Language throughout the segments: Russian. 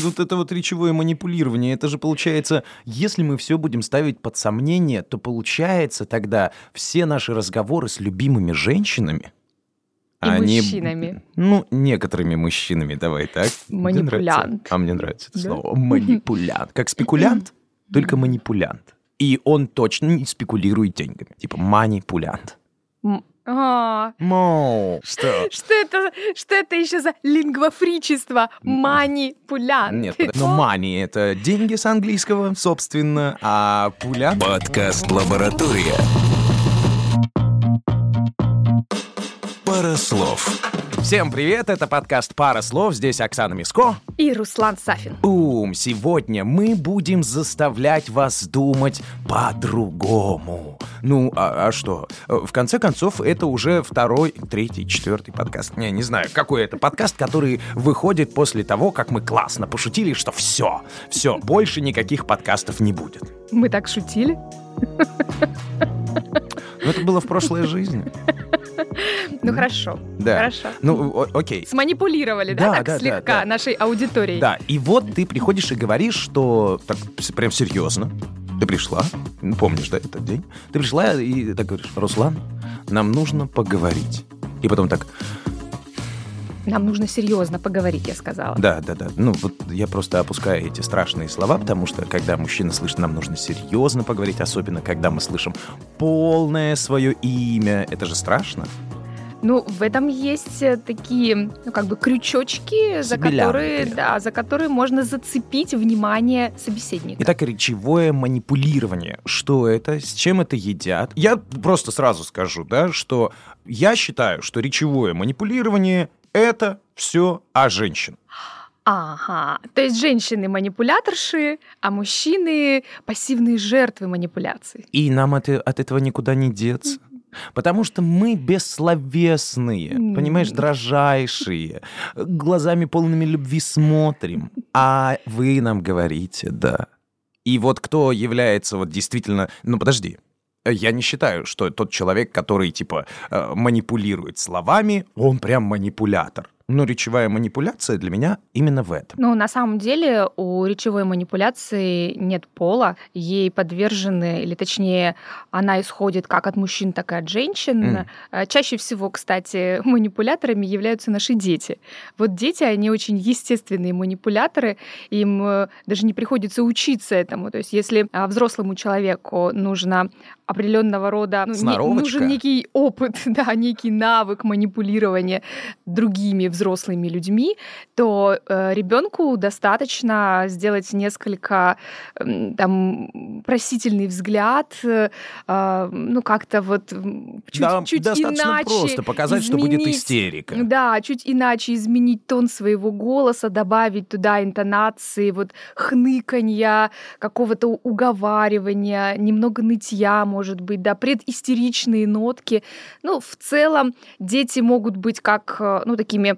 вот это вот речевое манипулирование, это же получается, если мы все будем ставить под сомнение, то получается тогда все наши разговоры с любимыми женщинами, И мужчинами. Ну, некоторыми мужчинами, давай так. Мне. Манипулянт. А мне нравится это Да? слово. Манипулянт. Как спекулянт, только манипулянт. И он точно не спекулирует деньгами. Типа манипулянт. А, Моу, что? Что это, что это еще за лингвофричество? Манипулянт. Нет, но мани это деньги с английского, собственно, а пуля... Подкаст «Лаборатория». Пара слов. Всем привет, это подкаст «Пара слов», здесь Оксана Миско. И Руслан Сафин. Бум! Сегодня мы будем заставлять вас думать по-другому. Ну, а, а что? В конце концов, это уже второй, третий, четвертый подкаст. Не, не знаю, какой это подкаст, который выходит после того, как мы классно пошутили, что все, все, больше никаких подкастов не будет. Мы так шутили. Но это было в прошлой жизни. Ну хорошо. Да. Хорошо. Ну, окей. Сманипулировали, да, так слегка нашей аудиторией. Да, и вот ты приходишь и говоришь, что так прям серьезно. Ты пришла, ну, помнишь, да, этот день? Ты пришла и так говоришь, Руслан, нам нужно поговорить. И потом так, Нам нужно серьезно поговорить, я сказала. да, да, да. Ну, вот я просто опускаю эти страшные слова, потому что когда мужчина слышит, нам нужно серьезно поговорить, особенно когда мы слышим полное свое имя, это же страшно. Ну, в этом есть э, такие, ну, как бы крючочки, за которые, да, за которые можно зацепить внимание собеседника. Итак, речевое манипулирование. Что это? С чем это едят? Я просто сразу скажу, да, что я считаю, что речевое манипулирование это все о женщин. Ага, то есть женщины манипуляторши, а мужчины пассивные жертвы манипуляций. И нам это, от этого никуда не деться. Потому что мы бессловесные, понимаешь, дрожайшие, глазами полными любви смотрим, а вы нам говорите «да». И вот кто является вот действительно... Ну, подожди, я не считаю, что тот человек, который, типа, э, манипулирует словами, он прям манипулятор. Но речевая манипуляция для меня именно в этом. Ну, на самом деле у речевой манипуляции нет пола, ей подвержены, или точнее, она исходит как от мужчин, так и от женщин. Э, Чаще всего, кстати, манипуляторами являются наши дети. Вот дети, они очень естественные манипуляторы, им э, даже не приходится учиться этому. То есть если а, взрослому человеку нужно определенного рода, ну, не- нужен некий опыт, да, некий навык манипулирования другими взрослыми людьми, то ребенку достаточно сделать несколько м, там просительный взгляд, э, а, ну как-то вот чуть, да, чуть достаточно иначе просто показать, что будет изменить- истерика. Да, чуть иначе изменить тон своего голоса, добавить туда интонации, вот хныканья, какого-то уговаривания, немного нытья, может быть, да, предистеричные нотки. Ну, в целом дети могут быть как, э, ну, такими э,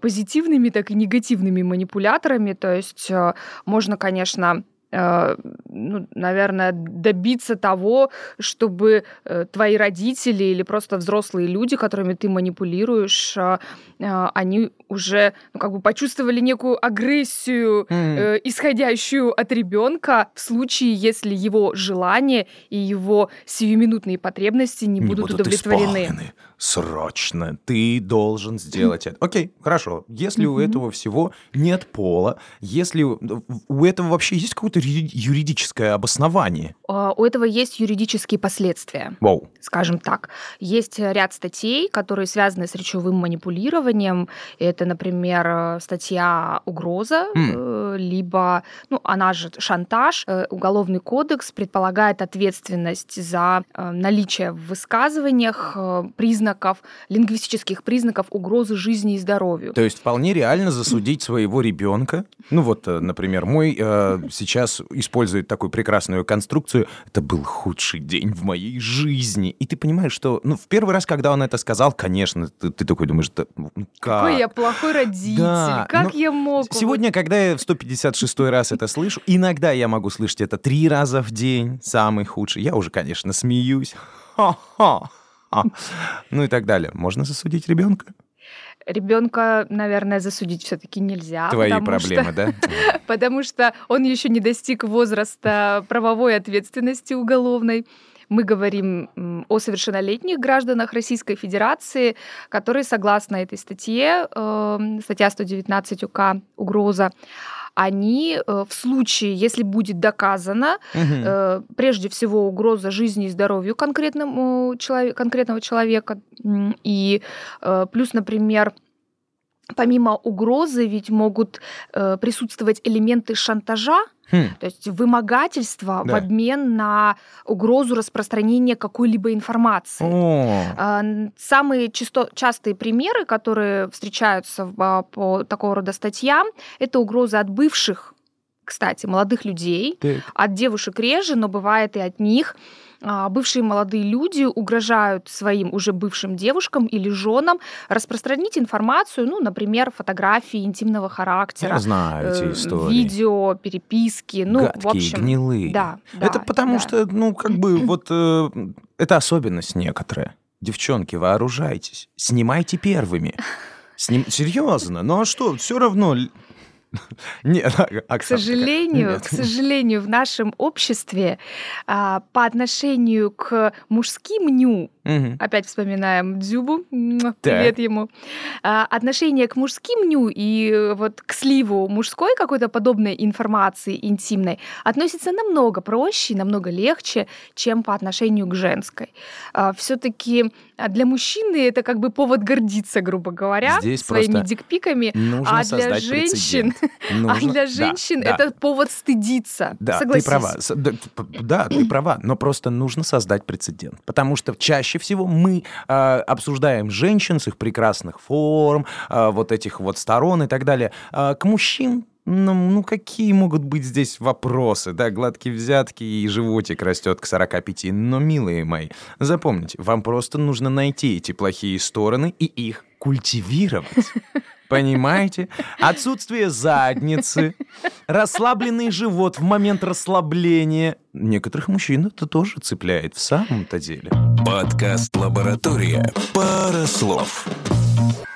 позитивными, так и негативными манипуляторами. То есть э, можно, конечно, ну, наверное, добиться того, чтобы э, твои родители или просто взрослые люди, которыми ты манипулируешь, э, э, они уже ну, как бы почувствовали некую агрессию, э, исходящую от ребенка в случае, если его желания и его сиюминутные потребности не, будут, удовлетворены. исполнены. Срочно. Ты должен сделать это. Окей, хорошо. Если у Мгм. этого всего нет пола, если у у этого вообще есть какое-то юри- юридическое обоснование. А, У этого есть юридические последствия. Вау. скажем так. Есть ряд статей, которые связаны с речевым манипулированием. Это, например, статья «Угроза», э, либо, ну, она же шантаж. Э, Уголовный кодекс предполагает ответственность за э, наличие в высказываниях признаков, лингвистических признаков угрозы жизни и здоровью. То есть вполне реально засудить своего ребенка. Ну вот, например, мой э, сейчас использует такую прекрасную конструкцию. Это был худший день в моей жизни. И ты понимаешь, что, ну, в первый раз, когда он это сказал, конечно, ты, ты такой думаешь, да, ну, как? Какой я плохой родитель, Да, как ну, я мог? Сегодня, когда я в 156 раз это слышу, иногда я могу слышать это три раза в день, самый худший. Я уже, конечно, смеюсь. Ха-ха. Ну и так далее. Можно засудить ребенка? Ребенка, наверное, засудить все-таки нельзя. Твои проблемы, что- да? Потому что он еще не достиг возраста правовой ответственности уголовной. Мы говорим о совершеннолетних гражданах Российской Федерации, которые, согласно этой статье, э, статья 119 УК «Угроза», они э, в случае, если будет доказано, э, прежде всего угроза жизни и здоровью конкретному челове- конкретного человека, и э, плюс, например, помимо угрозы ведь могут э, присутствовать элементы шантажа, Хм. то есть вымогательства в Да. обмен на угрозу распространения какой-либо информации. О, А, Самые чисто- частые примеры, которые встречаются в- а, по такого рода статьям, это угрозы от бывших, кстати, молодых людей, так. от девушек реже, но бывает и от них. А, Бывшие молодые люди угрожают своим уже бывшим девушкам или женам распространить информацию, ну, например, фотографии интимного характера, Я знаю эти э, истории. видео, переписки, ну, Гадкие, в общем, гнилые. да, Это да, потому да. что, ну, как бы, вот э, это особенность некоторая. Девчонки, вооружайтесь. Снимайте первыми. Сним... Серьезно? Ну а что, все равно... Нет, К сожалению, к сожалению, в нашем обществе а, по отношению к мужским ню, опять вспоминаем Дзюбу, м, привет ему, а, отношение к мужским ню и э, вот к сливу мужской какой-то подобной информации интимной относится намного проще, и намного легче, чем по отношению к женской. Все-таки для мужчины это как бы повод гордиться, грубо говоря, Здесь своими дикпиками, а для женщин, а для да, женщин да. это повод стыдиться. Да, Согласись. ты права. Да, да, ты права, но просто нужно создать прецедент. Потому что чаще всего мы а, обсуждаем женщин с их прекрасных форм, а, вот этих вот сторон и так далее. А к мужчин ну, ну, какие могут быть здесь вопросы? Да, гладкие взятки и животик растет к 45. Но, милые мои, запомните, вам просто нужно найти эти плохие стороны и их культивировать. Понимаете? Отсутствие задницы, расслабленный живот в момент расслабления. Некоторых мужчин это тоже цепляет в самом-то деле. Подкаст «Лаборатория». Пара слов.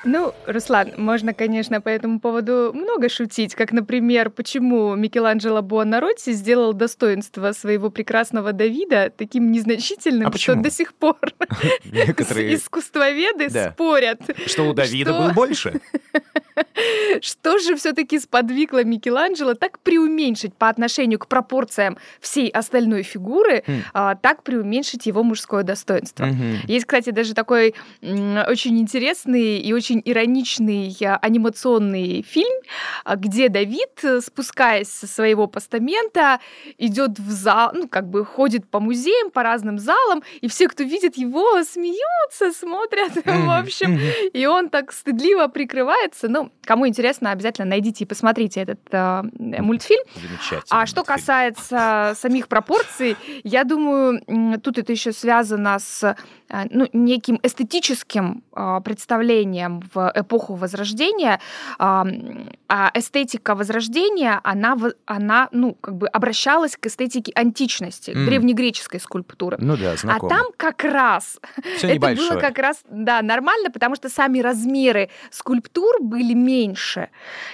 Ну, Руслан, можно, конечно, по этому поводу много шутить, как, например, почему Микеланджело Буонаротти сделал достоинство своего прекрасного Давида таким незначительным, А что до сих пор Некоторые, искусствоведы Да. спорят, что у Давида Что? был больше. что же все-таки сподвигло Микеланджело так преуменьшить по отношению к пропорциям всей остальной фигуры, Хм. а, так преуменьшить его мужское достоинство. Мгм. Есть, кстати, даже такой очень интересный и очень ироничный а, анимационный фильм, а, где Давид, э, спускаясь со своего постамента, идет в зал, ну, как бы ходит по музеям, по разным залам, и все, кто видит его, смеются, смотрят, в общем. И он так стыдливо прикрывается. Ну, кому интересно, обязательно найдите и посмотрите этот а, мультфильм. Замечательно. А что касается самих пропорций, я думаю, тут это еще связано с ну, неким эстетическим а, представлением в эпоху Возрождения. А а эстетика Возрождения, она, она ну, как бы обращалась к эстетике античности, М. древнегреческой скульптуры. Ну да, А знакомо. там как раз Все это небольшое. было как раз, да, нормально, потому что сами размеры скульптур были меньше.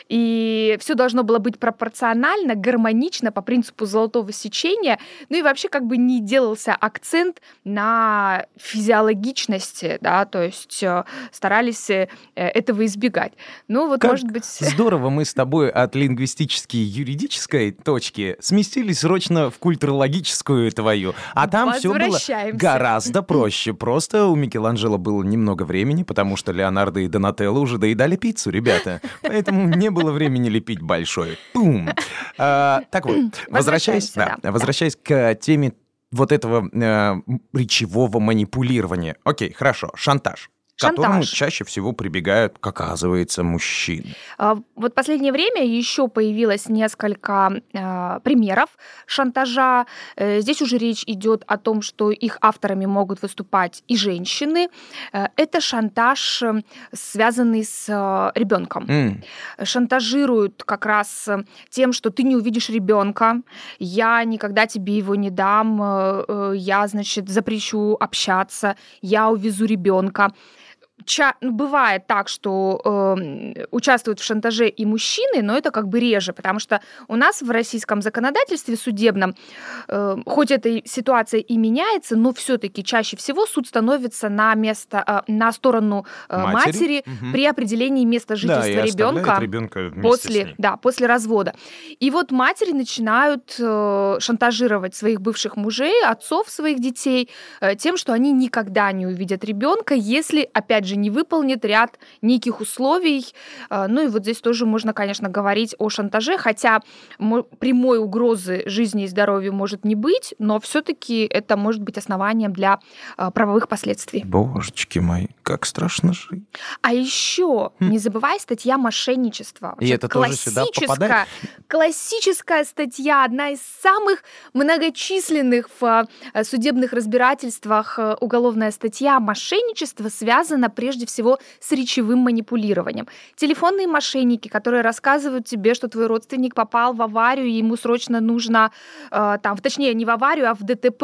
И все должно было быть пропорционально, гармонично по принципу золотого сечения. Ну и вообще как бы не делался акцент на физиологичности, да, то есть э, старались э, этого избегать. Ну вот, Как может быть... Здорово мы с тобой от лингвистической юридической точки сместились срочно в культурологическую твою. А там все было гораздо проще. Просто у Микеланджело было немного времени, потому что Леонардо и Донателло уже доедали пиццу, ребята. Поэтому не было времени лепить большой. Пум. А, так вот, возвращаясь, да, да. возвращаясь к теме вот этого э, речевого манипулирования. Окей, хорошо, шантаж. К которому чаще всего прибегают, как оказывается, мужчины. А, Вот в последнее время еще появилось несколько э, примеров шантажа. Э, Здесь уже речь идет о том, что их авторами могут выступать и женщины. Э, Это шантаж, э, связанный с ребенком. М, Шантажируют как раз тем, что ты не увидишь ребенка, я никогда тебе его не дам, я, значит, запрещу общаться, я увезу ребенка ча- ну, бывает так, что э, участвуют в шантаже и мужчины, но это как бы реже, потому что у нас в российском законодательстве судебном, э, хоть эта ситуация и меняется, но все-таки чаще всего суд становится на место, э, на сторону э, матери, матери Мгм. при определении места жительства да, ребенка ребенка после, да, после развода. И вот матери начинают э, шантажировать своих бывших мужей, отцов своих детей э, тем, что они никогда не увидят ребенка, если, опять же, не выполнит ряд неких условий. Э, ну и вот здесь тоже можно, конечно, говорить о шантаже, хотя мо- прямой угрозы жизни и здоровью может не быть, но все-таки это может быть основанием для э, правовых последствий. Божечки мои, как страшно жить. А еще Хм. не забывай статья мошенничества. И это тоже сюда попадает? Классическая статья, одна из самых многочисленных в э, судебных разбирательствах уголовная статья мошенничество связана прежде всего с речевым манипулированием. Телефонные мошенники, которые рассказывают тебе, что твой родственник попал в аварию, и ему срочно нужно, э, там, точнее, не в аварию, а в ДТП,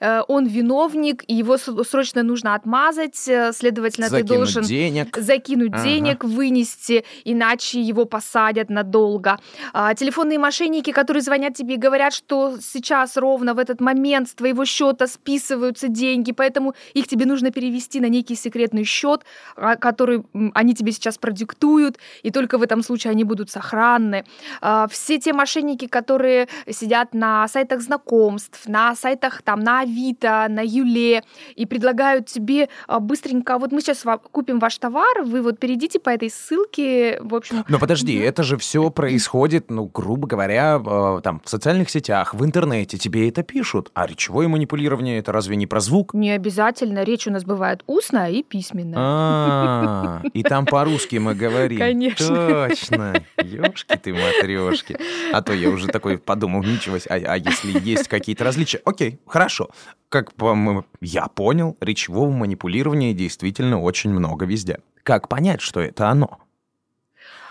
э, он виновник, и его срочно нужно отмазать, э, следовательно, ты Закинуть должен денег. закинуть Ага. денег, вынести, иначе его посадят надолго. А, телефонные мошенники, которые звонят тебе и говорят, что сейчас ровно в этот момент с твоего счета списываются деньги, поэтому их тебе нужно перевести на некий секретный счет, а, который они тебе сейчас продиктуют, и только в этом случае они будут сохранны. А, Все те мошенники, которые сидят на сайтах знакомств, на сайтах там на Авито, на Юле и предлагают тебе а, быстренько, вот мы сейчас купим ваш товар, вы вот перейдите по этой ссылке, в общем, Но подожди, это же все происходит, ну, грубо говоря, там, в социальных сетях, в интернете, тебе это пишут. А речевое манипулирование это разве не про звук? не обязательно, речь у нас бывает устная и письменная. А, и там по-русски мы говорим. Конечно. Точно. Ёшки ты матрешки. А то я уже такой подумал, ничего себе, а, а если есть какие-то различия? Окей, хорошо. Как по- я понял, речевого манипулирования действительно очень много везде. Как понять, что это оно?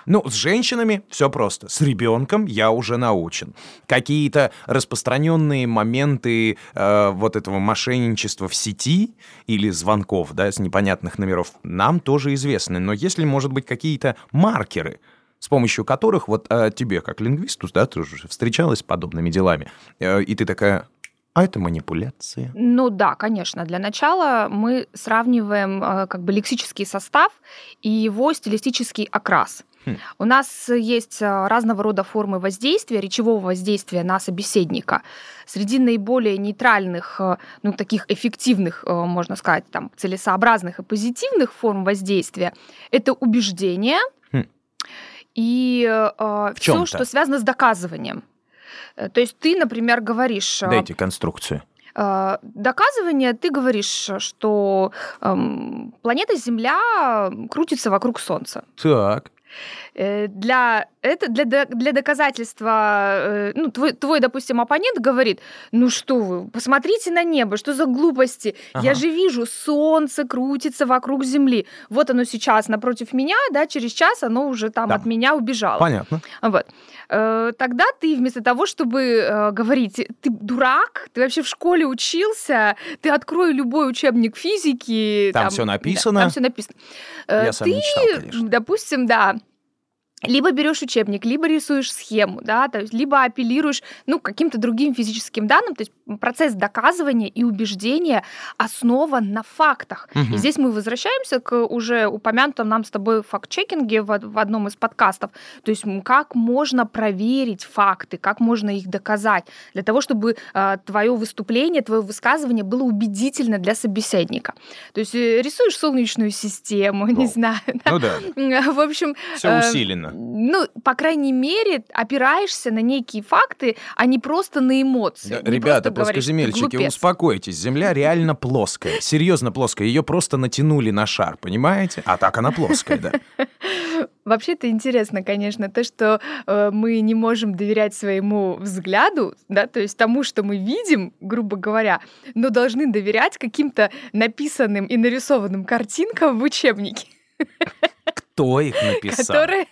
Ну, с женщинами все просто. С ребенком я уже научен. Какие-то распространенные моменты э, вот этого мошенничества в сети или звонков, да, с непонятных номеров, нам тоже известны. Но если, может быть, какие-то маркеры, с помощью которых вот э, тебе, как лингвисту, да, ты уже встречалась с подобными делами, э, и ты такая, а это манипуляция. Ну да, конечно. Для начала мы сравниваем э, как бы лексический состав и его стилистический окрас. Хм. У нас есть э, разного рода формы воздействия, речевого воздействия на собеседника. Среди наиболее нейтральных, э, ну таких эффективных, э, можно сказать, там целесообразных и позитивных форм воздействия это убеждение Хм. и все, что связано с доказыванием. Э, То есть ты, например, говоришь... Дайте конструкцию. Доказывание, ты говоришь, что эм, планета Земля крутится вокруг Солнца. Так. Э, для, это, для, для доказательства, э, ну, твой, твой, допустим, оппонент говорит, ну что вы, посмотрите на небо, что за глупости, я Ага. же вижу, Солнце крутится вокруг Земли. Вот оно сейчас напротив меня, да, через час оно уже там Там. от меня убежало. Понятно. Вот. Э, Тогда ты вместо того, чтобы э, говорить, ты дурак, ты вообще в школе учился, ты открой любой учебник физики. Там всё да, написано. там все написано. Я сам ты, мечтал, конечно. допустим, да, либо берешь учебник, либо рисуешь схему, да, то есть либо апеллируешь, ну, каким-то другим физическим данным, то есть процесс доказывания и убеждения основан на фактах. Мгм. И здесь мы возвращаемся к уже упомянутому нам с тобой факт-чекинге в, в одном из подкастов. То есть как можно проверить факты, как можно их доказать, для того, чтобы твое выступление, твое высказывание было убедительно для собеседника. То есть э, рисуешь солнечную систему, не Вау. знаю. да. Ну да, В общем, все э, усиленно. ну, по крайней мере, опираешься на некие факты, а не просто на эмоции. Да, Ребята, просто говоришь, «Ты плоскоземельщики, глупец». успокойтесь. Земля реально плоская. Серьезно плоская. Ее просто натянули на шар, понимаете? А так она плоская, да. Вообще это интересно, конечно, то, что э, мы не можем доверять своему взгляду, да, то есть тому, что мы видим, грубо говоря, но должны доверять каким-то написанным и нарисованным картинкам в учебнике, Кто их написал? которые,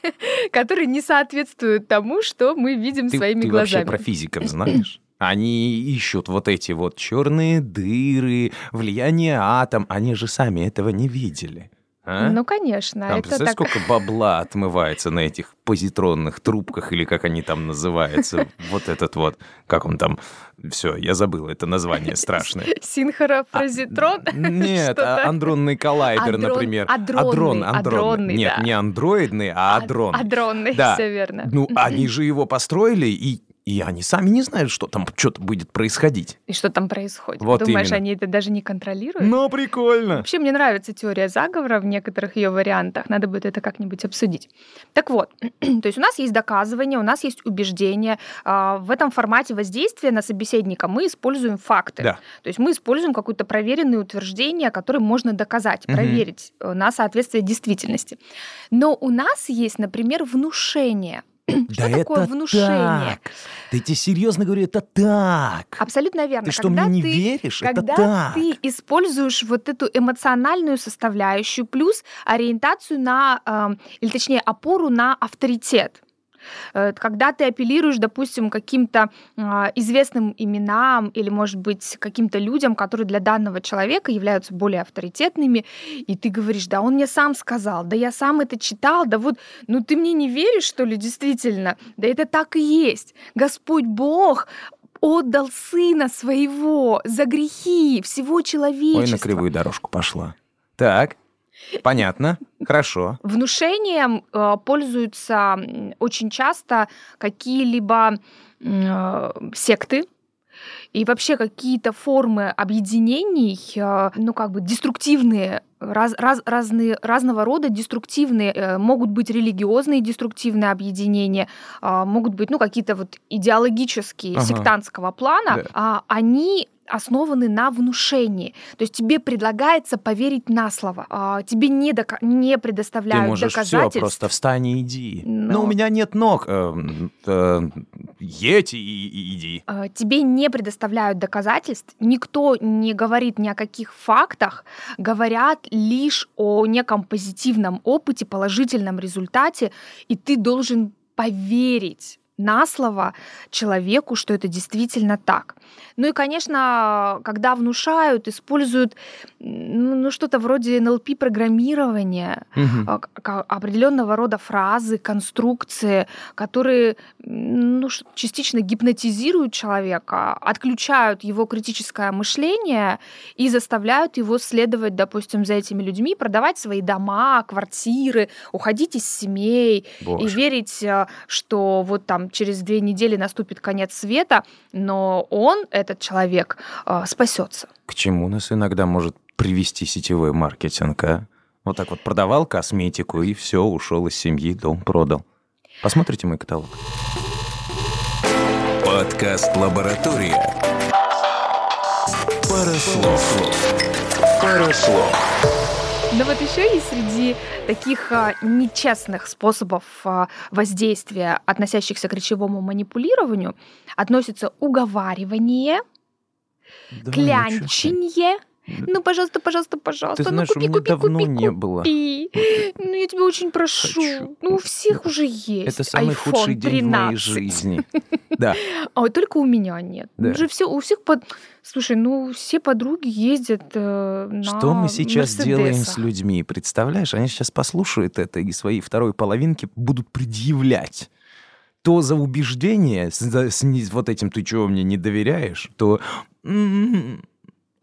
которые не соответствуют тому, что мы видим Ты, своими ты глазами. вообще про физиков знаешь? Они ищут вот эти вот черные дыры, влияние атом. Они же сами этого не видели. А? Ну, конечно. Там, это так... сколько бабла отмывается на этих позитронных трубках, или как они там называются. Вот этот вот, как он там... Все, я забыл, это название страшное. Синхрофразитрон? Нет, а андронный коллайдер, например. адронный, Адрон, адронный, Нет, да. не андроидный, а адрон. Адронный, Да. все верно. Ну, они же его построили, и, и они сами не знают, что там что-то будет происходить. И что там происходит? Вот Думаешь, именно. они это даже не контролируют? Ну, прикольно. Вообще мне нравится теория заговора в некоторых ее вариантах. Надо будет это как-нибудь обсудить. Так вот, то есть у нас есть доказывания, у нас есть убеждения. А, В этом формате воздействия на собеседника мы используем факты. Да. То есть мы используем какое-то проверенное утверждение, которое можно доказать, Мгм. проверить э, на соответствие действительности. Но у нас есть, например, внушение. Что да такое это внушение? так. Да я тебе серьезно говорю, это так. Абсолютно верно. Ты что, Когда мне не ты веришь? Это Когда так. ты используешь вот эту эмоциональную составляющую плюс ориентацию на, эм, или точнее опору на авторитет. Э, Когда ты апеллируешь, допустим, каким-то а, известным именам или, может быть, каким-то людям, которые для данного человека являются более авторитетными, и ты говоришь, да он мне сам сказал, да я сам это читал, да вот, ну ты мне не веришь, что ли, действительно? Да это так и есть. Господь Бог отдал сына своего за грехи всего человечества. Ой, на кривую дорожку пошла. Так, понятно, хорошо. Внушением э, пользуются очень часто какие-либо э, секты и вообще какие-то формы объединений, э, ну как бы деструктивные, раз, раз- разные, разного рода деструктивные, э, могут быть религиозные деструктивные объединения, а, могут быть ну какие-то вот идеологические Ага. сектантского плана, Да. а, они основаны на внушении. То есть тебе предлагается поверить на слово. А, тебе не, дока- не Ты предоставляют можешь все, доказательств. просто встань и иди. Но- Но у меня нет ног. Эм, э, Едь и, и иди. Тебе не предоставляют доказательств, никто не говорит ни о каких фактах, говорят лишь о неком позитивном опыте, положительном результате, и ты должен поверить на слово человеку, что это действительно так. Ну и, конечно, когда внушают, используют ну, что-то вроде а, к- к- определенного рода фразы, конструкции, которые ну, частично гипнотизируют человека, отключают его критическое мышление и заставляют его следовать, допустим, за этими людьми, продавать свои дома, квартиры, уходить из семей и Боже. верить, э, что вот там через две недели наступит конец света, но он, этот человек, э, спасется. К чему нас иногда может привести сетевой маркетинг, а? Вот так вот продавал косметику и все, ушел из семьи, дом продал. Посмотрите мой каталог. Подкаст «Лаборатория». Пара слов. Но вот еще есть среди таких а, нечестных способов а, воздействия, относящихся к речевому манипулированию, относятся уговаривание, Да, клянченье. Ну, пожалуйста, пожалуйста, пожалуйста, Ты ну знаешь, у купи, меня купи, давно купи, не купи. было. Ну, я тебя очень прошу. Хочу. Ну, у всех уже есть. Это самый iPhone худший день в моей 13. жизни. Да. А вот только у меня нет. Да. Уже все, у всех под... Слушай, ну все подруги ездят э, на Что мы сейчас делаем с «Мерседесах». людьми? Представляешь, они сейчас послушают это и своей второй половинке будут предъявлять. То за убеждение, с, с не- вот этим ты чего мне не доверяешь, то «М,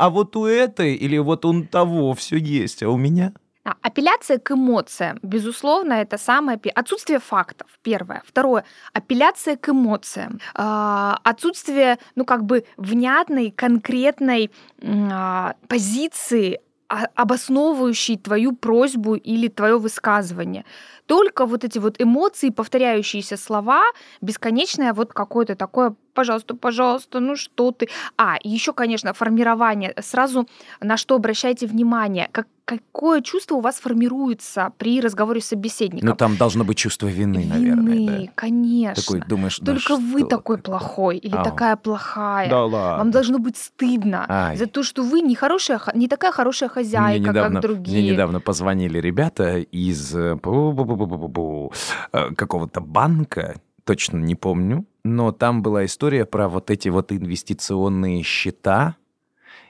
а вот у этой или вот у того все есть, а у меня А, Апелляция к эмоциям, безусловно, это самое отсутствие фактов. Первое. Второе. Апелляция к эмоциям. А, Отсутствие, ну как бы внятной, конкретной а, позиции, а- обосновывающей твою просьбу или твое высказывание. Только вот эти вот эмоции, повторяющиеся слова, бесконечное вот какое-то такое пожалуйста, пожалуйста, ну что ты. А, еще, конечно, формирование. Сразу на что обращайте внимание. Как, какое чувство у вас формируется при разговоре с собеседником? Ну, там должно быть чувство вины, наверное, Вины, конечно. Такой думаешь, да Только вы что такой ты? плохой или Ау. такая плохая. Да ладно. Вам должно быть стыдно Ай. за то, что вы не хорошая, не такая хорошая Мне хозяйка, недавно, как другие. мне недавно позвонили ребята из э, какого-то банка, точно не помню, но там была история про вот эти вот инвестиционные счета,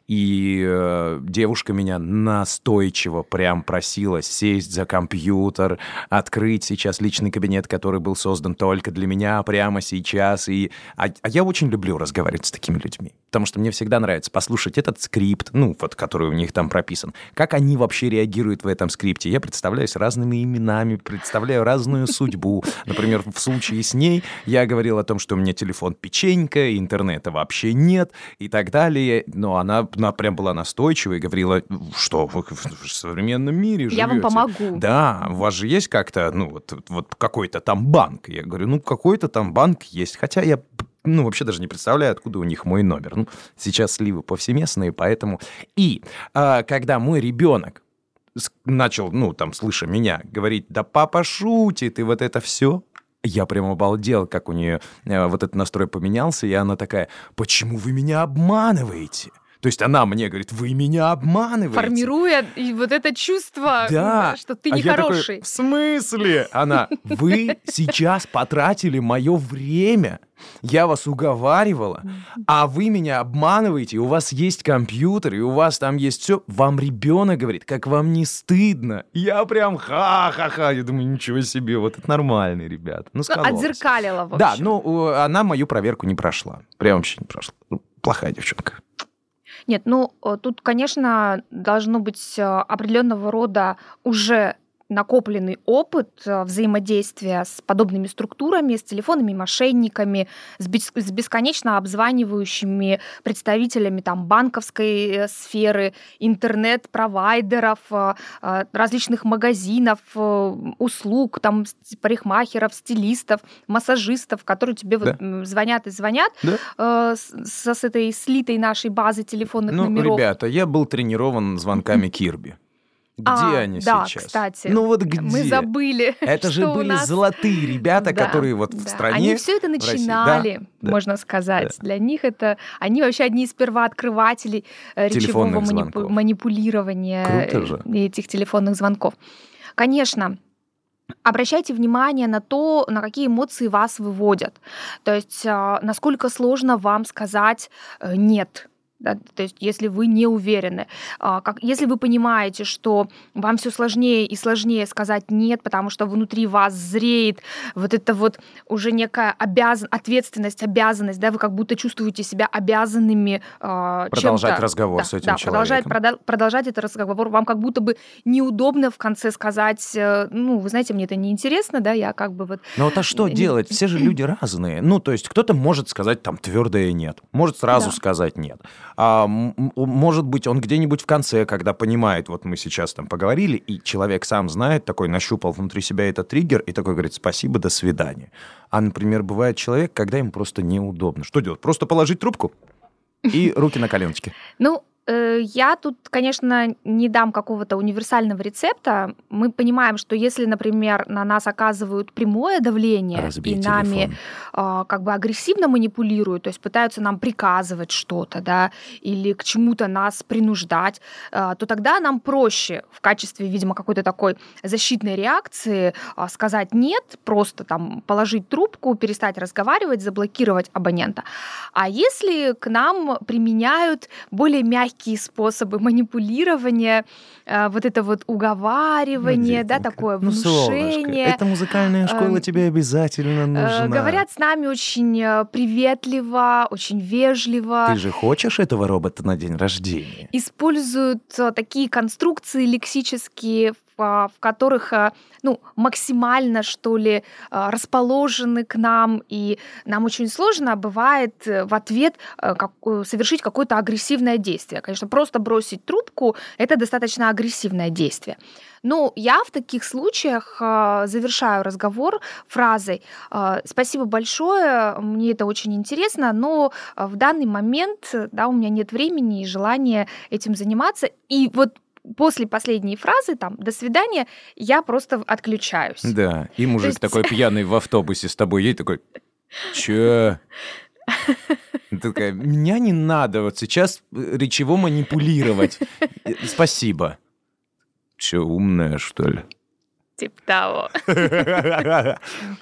И э, девушка меня настойчиво прям просила сесть за компьютер, открыть сейчас личный кабинет, который был создан только для меня прямо сейчас. И... А, а я очень люблю разговаривать с такими людьми, потому что мне всегда нравится послушать этот скрипт, ну, вот, который у них там прописан, как они вообще реагируют в этом скрипте. Я представляюсь разными именами, представляю разную судьбу. Например, в случае с ней я говорил о том, что у меня телефон печенька, интернета вообще нет и так далее. Но она, она прям была настойчива и говорила, что вы в современном мире живете. Я вам помогу. Да, у вас же есть как-то, ну, вот, вот какой-то там банк. Я говорю, ну, какой-то там банк есть. Хотя я ну, вообще даже не представляю, откуда у них мой номер. Ну, сейчас сливы повсеместные, поэтому... И а, когда мой ребенок начал, ну, там, слыша меня, говорить, да папа шутит, и вот это все, я прям обалдел, как у нее э, вот этот настрой поменялся, и она такая, почему вы меня обманываете? То есть она мне говорит, вы меня обманываете. Формируя вот это чувство, Да. что ты А я такой, нехороший. в смысле? Она, вы сейчас потратили мое время. Я вас уговаривала, а вы меня обманываете, у вас есть компьютер, и у вас там есть все. Вам ребенок говорит, как вам не стыдно. Я прям ха-ха-ха. Я думаю, ничего себе, вот это нормальные ребята. Ну, Ну, отзеркалила, в Да, общем. ну, у- она мою проверку не прошла. Прям вообще не прошла. Ну, Плохая девчонка. Нет, ну э, тут, конечно, должно быть э, определенного рода уже накопленный опыт э, взаимодействия с подобными структурами, с телефонными мошенниками, с, бес- с бесконечно обзванивающими представителями там, банковской э, сферы, интернет-провайдеров, э, различных магазинов, услуг, там, парикмахеров, стилистов, массажистов, которые тебе вот, Да. м, звонят и звонят Да. с, с этой слитой нашей базы телефонных Ну, номеров. ребята, я был тренирован звонками Кирби. Где А, они да, сейчас? кстати. Ну вот где? Мы забыли. Это же были нас- золотые ребята, Да, которые вот в стране... Они все это начинали, Да, да. можно сказать. Для них это... Они вообще одни из первооткрывателей э, речевого манипу- манипулирования э, этих телефонных звонков. Конечно, Обращайте внимание на то, на какие эмоции вас выводят. То есть, а, насколько сложно вам сказать э, «нет». Да, то есть, если вы не уверены, А, как, если вы понимаете, что вам все сложнее и сложнее сказать нет, потому что внутри вас зреет вот это вот уже некая обязан, ответственность, обязанность, да, вы как будто чувствуете себя обязанными а, Продолжать разговор Да, с этим да, продолжать, человеком. прода- продолжать этот разговор. Вам как будто бы неудобно в конце сказать, э, ну, вы знаете, мне это неинтересно, да, я как бы вот... Ну вот а что Не- делать? Все же люди разные. Ну, то есть кто-то может сказать там твердое нет, может сразу Да. сказать нет. А может быть, он где-нибудь в конце, когда понимает, вот мы сейчас там поговорили, и человек сам знает, такой нащупал внутри себя этот триггер, и такой говорит спасибо, до свидания. А, например, бывает человек, когда ему просто неудобно. Что делать? Просто положить трубку и руки на коленочки. Ну, я тут, конечно, не дам какого-то универсального рецепта. Мы понимаем, что если, например, на нас оказывают прямое давление Разбей и нами телефон. а, как бы агрессивно манипулируют, то есть пытаются нам приказывать что-то, да, или к чему-то нас принуждать, а, то тогда нам проще в качестве, видимо, какой-то такой защитной реакции а, сказать нет, просто там положить трубку, перестать разговаривать, заблокировать абонента. А если к нам применяют более мягкие способы манипулирования, а, вот это вот уговаривание, да, такое Ну, солнышко, внушение, эта музыкальная школа Эм, тебе обязательно Э, нужна. Говорят с нами очень э, приветливо, очень вежливо. Ты же хочешь этого робота на день рождения? Используют э, такие конструкции лексические, в, а, в которых э, ну, максимально, что ли, э, расположены к нам, и нам очень сложно бывает э, в ответ э, э, совершить какое-то агрессивное действие. Конечно, просто бросить трубку — это достаточно агрессивное действие. Но я в таких случаях завершаю разговор фразой «Спасибо большое, мне это очень интересно, но в данный момент да, у меня нет времени и желания этим заниматься». И вот после последней фразы, там, «До свидания», я просто отключаюсь. Да, и мужик есть- такой пьяный в автобусе с тобой едет, такой, чё? Такая, меня не надо вот сейчас э, речево манипулировать. Э, Спасибо. Че, умная, что ли? Типа того.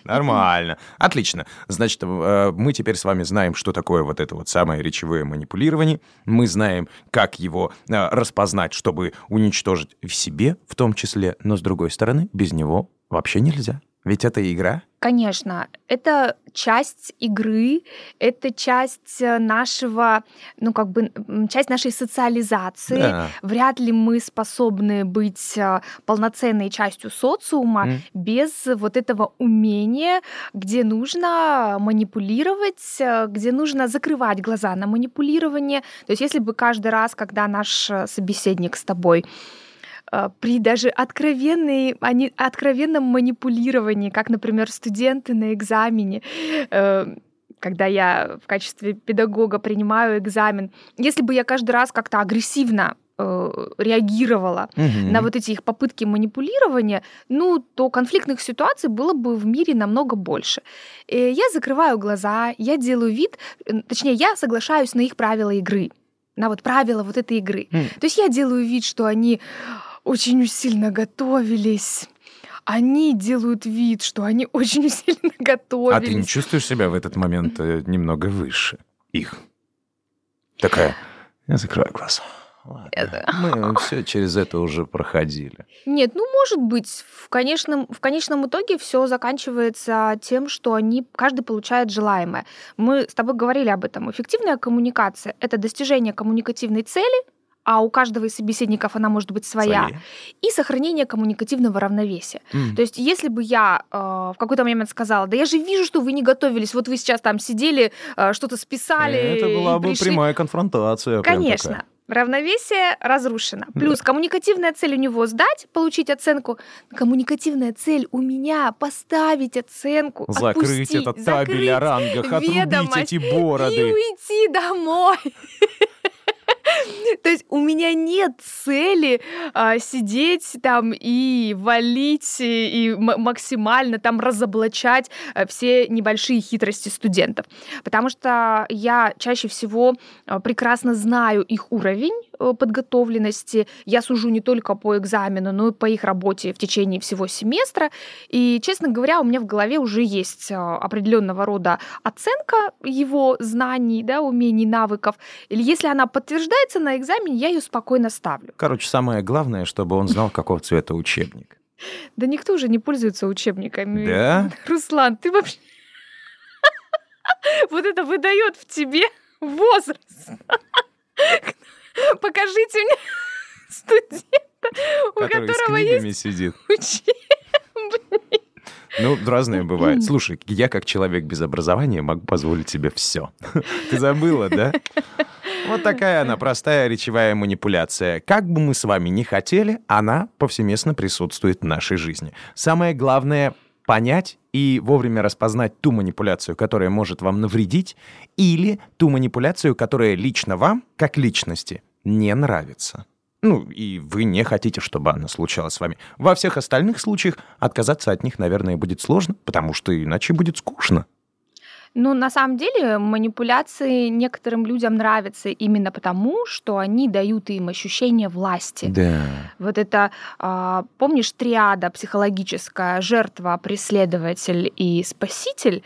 Нормально. Отлично. Значит, э, мы теперь с вами знаем, что такое вот это вот самое речевое манипулирование. Мы знаем, как его э, распознать, чтобы уничтожить в себе в том числе. Но, с другой стороны, без него вообще нельзя. Ведь это игра. Конечно, это часть игры, это часть э, нашего, ну как бы часть нашей социализации. Да. Вряд ли мы способны быть э, полноценной частью социума М. без вот этого умения, где нужно манипулировать, э, где нужно закрывать глаза на манипулирование. То есть если бы каждый раз, когда наш собеседник с тобой при даже откровенной, они, откровенном манипулировании, как, например, студенты на экзамене, э, когда я в качестве педагога принимаю экзамен, если бы я каждый раз как-то агрессивно э, реагировала Мгм. на вот эти их попытки манипулирования, ну, то конфликтных ситуаций было бы в мире намного больше. Я закрываю глаза, я делаю вид, э, точнее, я соглашаюсь на их правила игры, на вот правила вот этой игры. М. То есть я делаю вид, что они очень сильно готовились. Они делают вид, что они очень сильно готовились. А ты не чувствуешь себя в этот момент э, немного выше их? Такая, я закрываю глаза. Ладно. Это- Мы все через это уже проходили. Нет, ну может быть, в конечном, в конечном итоге все заканчивается тем, что они, каждый получает желаемое. Мы с тобой говорили об этом. Эффективная коммуникация — это достижение коммуникативной цели, а у каждого из собеседников она может быть своя, Свои. и сохранение коммуникативного равновесия. М. То есть, если бы я э, в какой-то момент сказала, да я же вижу, что вы не готовились, вот вы сейчас там сидели, э, что-то списали, Это и была бы пришли». прямая конфронтация. Конечно. Равновесие разрушено. Плюс коммуникативная цель у него сдать, получить оценку. Коммуникативная цель у меня поставить оценку, Закрыть отпустить, этот табель о рангах, отрубить ведомость эти и бороды. уйти домой. То есть у меня нет цели а, сидеть там и валить и, максимально там разоблачать а, все небольшие хитрости студентов, потому что я чаще всего а, прекрасно знаю их уровень э, подготовленности. Я сужу не только по экзамену, но и по их работе в течение всего семестра. И, честно говоря, у меня в голове уже есть определенного рода оценка его знаний, да, умений, навыков. Или если она подтверждается на экзамене, я ее спокойно ставлю. Короче, самое главное, чтобы он знал, какого цвета учебник. Да никто уже не пользуется учебниками. Да? Руслан, ты вообще... Вот это выдает в тебе возраст. Покажите мне студента, у которого есть сидит. учебник. Ну, разное бывает. Слушай, я как человек без образования могу позволить себе все. Ты забыла, да? Вот такая она, простая речевая манипуляция. Как бы мы с вами ни хотели, она повсеместно присутствует в нашей жизни. Самое главное — понять и вовремя распознать ту манипуляцию, которая может вам навредить, или ту манипуляцию, которая лично вам, как личности, не нравится. Ну, и вы не хотите, чтобы она случалась с вами. Во всех остальных случаях отказаться от них, наверное, будет сложно, потому что иначе будет скучно. Ну, на самом деле, манипуляции некоторым людям нравятся именно потому, что они дают им ощущение власти. Да. Вот это, а, помнишь, триада психологическая жертва, преследователь и спаситель,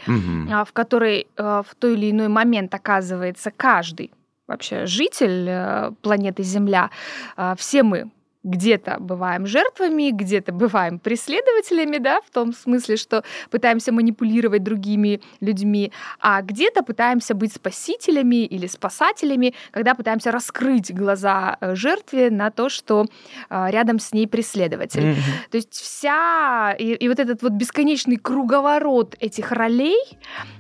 а, в которой а, в той или иной момент оказывается каждый вообще житель э, планеты Земля. А, Все мы где-то бываем жертвами, где-то бываем преследователями, да, в том смысле, что пытаемся манипулировать другими людьми, а где-то пытаемся быть спасителями или спасателями, когда пытаемся раскрыть глаза э, жертве на то, что а, рядом с ней преследователь. Мгм. То есть вся и, и вот этот вот бесконечный круговорот этих ролей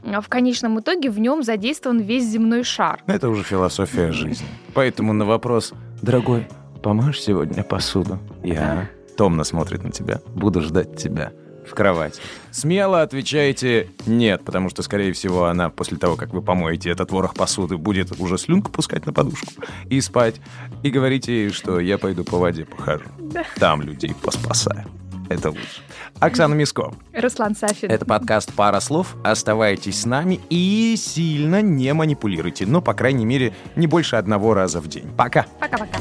а, в конечном итоге в нем задействован весь земной шар. Это уже философия жизни. Поэтому на вопрос «Дорогой, помоешь сегодня посуду?» Я томно смотрит на тебя. Буду ждать тебя в кровати. Смело отвечаете «нет», потому что, скорее всего, она после того, как вы помоете этот ворох посуды, будет уже слюнку пускать на подушку и спать. И говорите ей, что я пойду по воде похожу. Там людей поспасаю. Это лучше. Оксана Миско. Руслан Сафин. Это подкаст «Пара слов». Оставайтесь с нами и сильно не манипулируйте. Ну, по крайней мере, не больше одного раза в день. Пока. Пока-пока.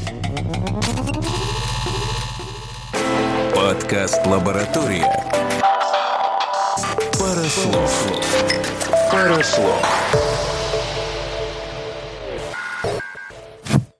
Подкаст «Лаборатория». Пару слов. Пару слов.